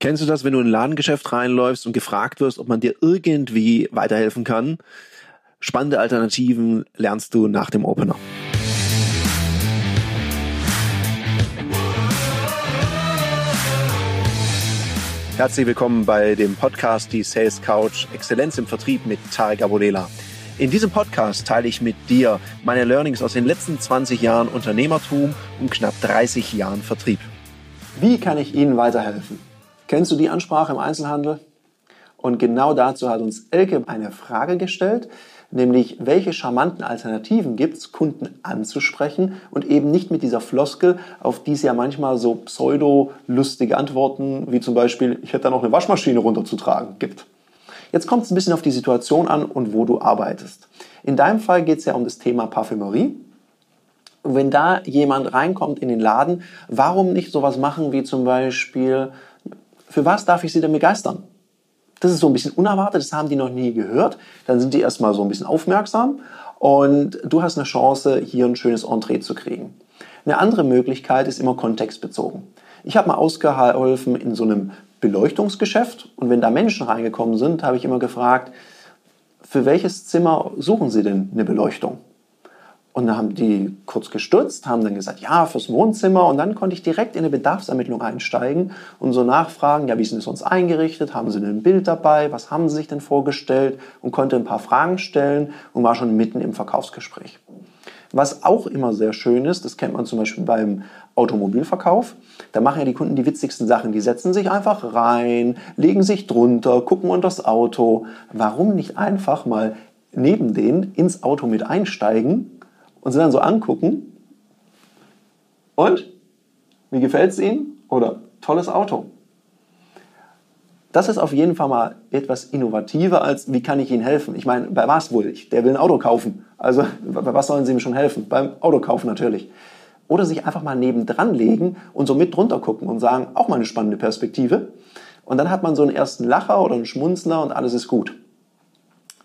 Kennst du das, wenn du in ein Ladengeschäft reinläufst und gefragt wirst, ob man dir irgendwie weiterhelfen kann? Spannende Alternativen lernst du nach dem Opener. Herzlich willkommen bei dem Podcast Die Sales Couch Exzellenz im Vertrieb mit Tarek Abodela. In diesem Podcast teile ich mit dir meine Learnings aus den letzten 20 Jahren Unternehmertum und knapp 30 Jahren Vertrieb. Wie kann ich Ihnen weiterhelfen? Kennst du die Ansprache im Einzelhandel? Und genau dazu hat uns Elke eine Frage gestellt, nämlich welche charmanten Alternativen gibt es, Kunden anzusprechen und eben nicht mit dieser Floskel, auf die es ja manchmal so pseudo-lustige Antworten, wie zum Beispiel, ich hätte da noch eine Waschmaschine runterzutragen, gibt. Jetzt kommt es ein bisschen auf die Situation an und wo du arbeitest. In deinem Fall geht es ja um das Thema Parfümerie. Wenn da jemand reinkommt in den Laden, warum nicht sowas machen wie zum Beispiel, für was darf ich sie denn begeistern? Das ist so ein bisschen unerwartet, das haben die noch nie gehört. Dann sind die erstmal so ein bisschen aufmerksam und du hast eine Chance, hier ein schönes Entree zu kriegen. Eine andere Möglichkeit ist immer kontextbezogen. Ich habe mal ausgeholfen in so einem Beleuchtungsgeschäft und wenn da Menschen reingekommen sind, habe ich immer gefragt, für welches Zimmer suchen Sie denn eine Beleuchtung? Und dann haben die kurz gestutzt, haben dann gesagt, ja, fürs Wohnzimmer. Und dann konnte ich direkt in eine Bedarfsermittlung einsteigen und so nachfragen, ja, wie sind es sonst eingerichtet? Haben Sie ein Bild dabei? Was haben Sie sich denn vorgestellt? Und konnte ein paar Fragen stellen und war schon mitten im Verkaufsgespräch. Was auch immer sehr schön ist, das kennt man zum Beispiel beim Automobilverkauf, da machen ja die Kunden die witzigsten Sachen. Die setzen sich einfach rein, legen sich drunter, gucken unter das Auto. Warum nicht einfach mal neben denen ins Auto mit einsteigen und sie dann so angucken. Und? Wie gefällt es Ihnen? Oder tolles Auto. Das ist auf jeden Fall mal etwas innovativer als, wie kann ich Ihnen helfen? Ich meine, bei was wohl? Der will ein Auto kaufen. Also, bei was sollen Sie ihm schon helfen? Beim Autokaufen natürlich. Oder sich einfach mal nebendran legen und so mit drunter gucken und sagen, auch mal eine spannende Perspektive. Und dann hat man so einen ersten Lacher oder einen Schmunzler und alles ist gut.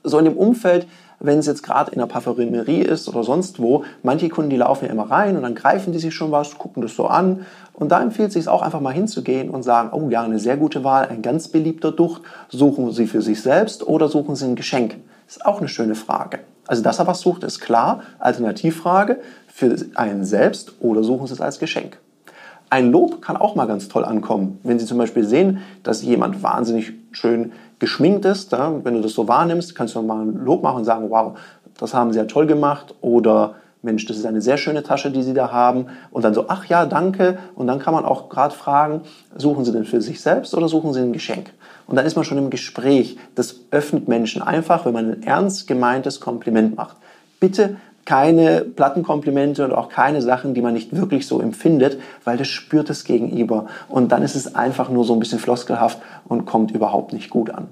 So in dem Umfeld wenn es jetzt gerade in der Parfümerie ist oder sonst wo, manche Kunden, die laufen ja immer rein und dann greifen die sich schon was, gucken das so an. Und da empfiehlt es sich auch einfach mal hinzugehen und sagen, oh ja, eine sehr gute Wahl, ein ganz beliebter Duft. Suchen Sie für sich selbst oder suchen Sie ein Geschenk? Ist auch eine schöne Frage. Also, dass er was sucht, ist klar. Alternativfrage für einen selbst oder suchen Sie es als Geschenk. Ein Lob kann auch mal ganz toll ankommen. Wenn Sie zum Beispiel sehen, dass jemand wahnsinnig schön geschminkt ist, ja, wenn du das so wahrnimmst, kannst du mal ein Lob machen und sagen, wow, das haben Sie ja toll gemacht oder Mensch, das ist eine sehr schöne Tasche, die Sie da haben. Und dann so, ach ja, danke. Und dann kann man auch gerade fragen, suchen Sie denn für sich selbst oder suchen Sie ein Geschenk? Und dann ist man schon im Gespräch. Das öffnet Menschen einfach, wenn man ein ernst gemeintes Kompliment macht. Bitte keine Plattenkomplimente und auch keine Sachen, die man nicht wirklich so empfindet, weil das spürt es gegenüber. Und dann ist es einfach nur so ein bisschen floskelhaft und kommt überhaupt nicht gut an.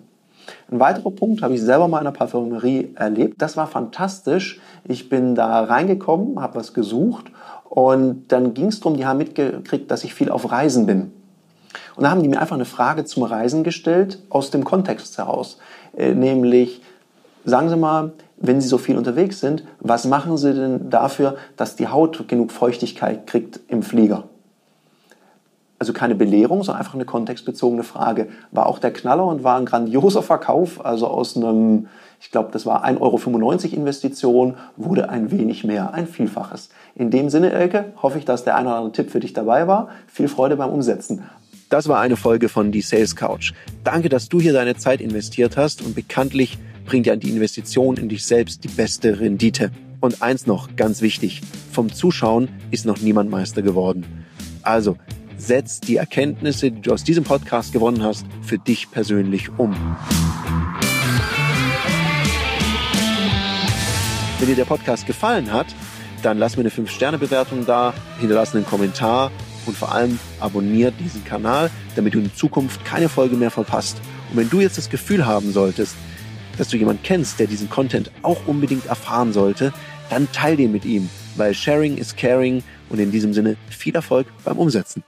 Ein weiterer Punkt habe ich selber mal in der Parfümerie erlebt. Das war fantastisch. Ich bin da reingekommen, habe was gesucht und dann ging es darum, die haben mitgekriegt, dass ich viel auf Reisen bin. Und da haben die mir einfach eine Frage zum Reisen gestellt aus dem Kontext heraus. Äh, nämlich, sagen Sie mal, wenn Sie so viel unterwegs sind, was machen Sie denn dafür, dass die Haut genug Feuchtigkeit kriegt im Flieger? Also keine Belehrung, sondern einfach eine kontextbezogene Frage. War auch der Knaller und war ein grandioser Verkauf. Also aus einem, ich glaube, das war 1,95 Euro Investition, wurde ein wenig mehr, ein Vielfaches. In dem Sinne, Elke, hoffe ich, dass der eine oder andere Tipp für dich dabei war. Viel Freude beim Umsetzen. Das war eine Folge von Die Sales Couch. Danke, dass du hier deine Zeit investiert hast und bekanntlich bringt ja die Investition in dich selbst die beste Rendite. Und eins noch, ganz wichtig, vom Zuschauen ist noch niemand Meister geworden. Also, setz die Erkenntnisse, die du aus diesem Podcast gewonnen hast, für dich persönlich um. Wenn dir der Podcast gefallen hat, dann lass mir eine 5-Sterne-Bewertung da, hinterlass einen Kommentar und vor allem abonniert diesen Kanal, damit du in Zukunft keine Folge mehr verpasst. Und wenn du jetzt das Gefühl haben solltest, dass du jemanden kennst, der diesen Content auch unbedingt erfahren sollte, dann teil den mit ihm, weil Sharing is Caring und in diesem Sinne viel Erfolg beim Umsetzen.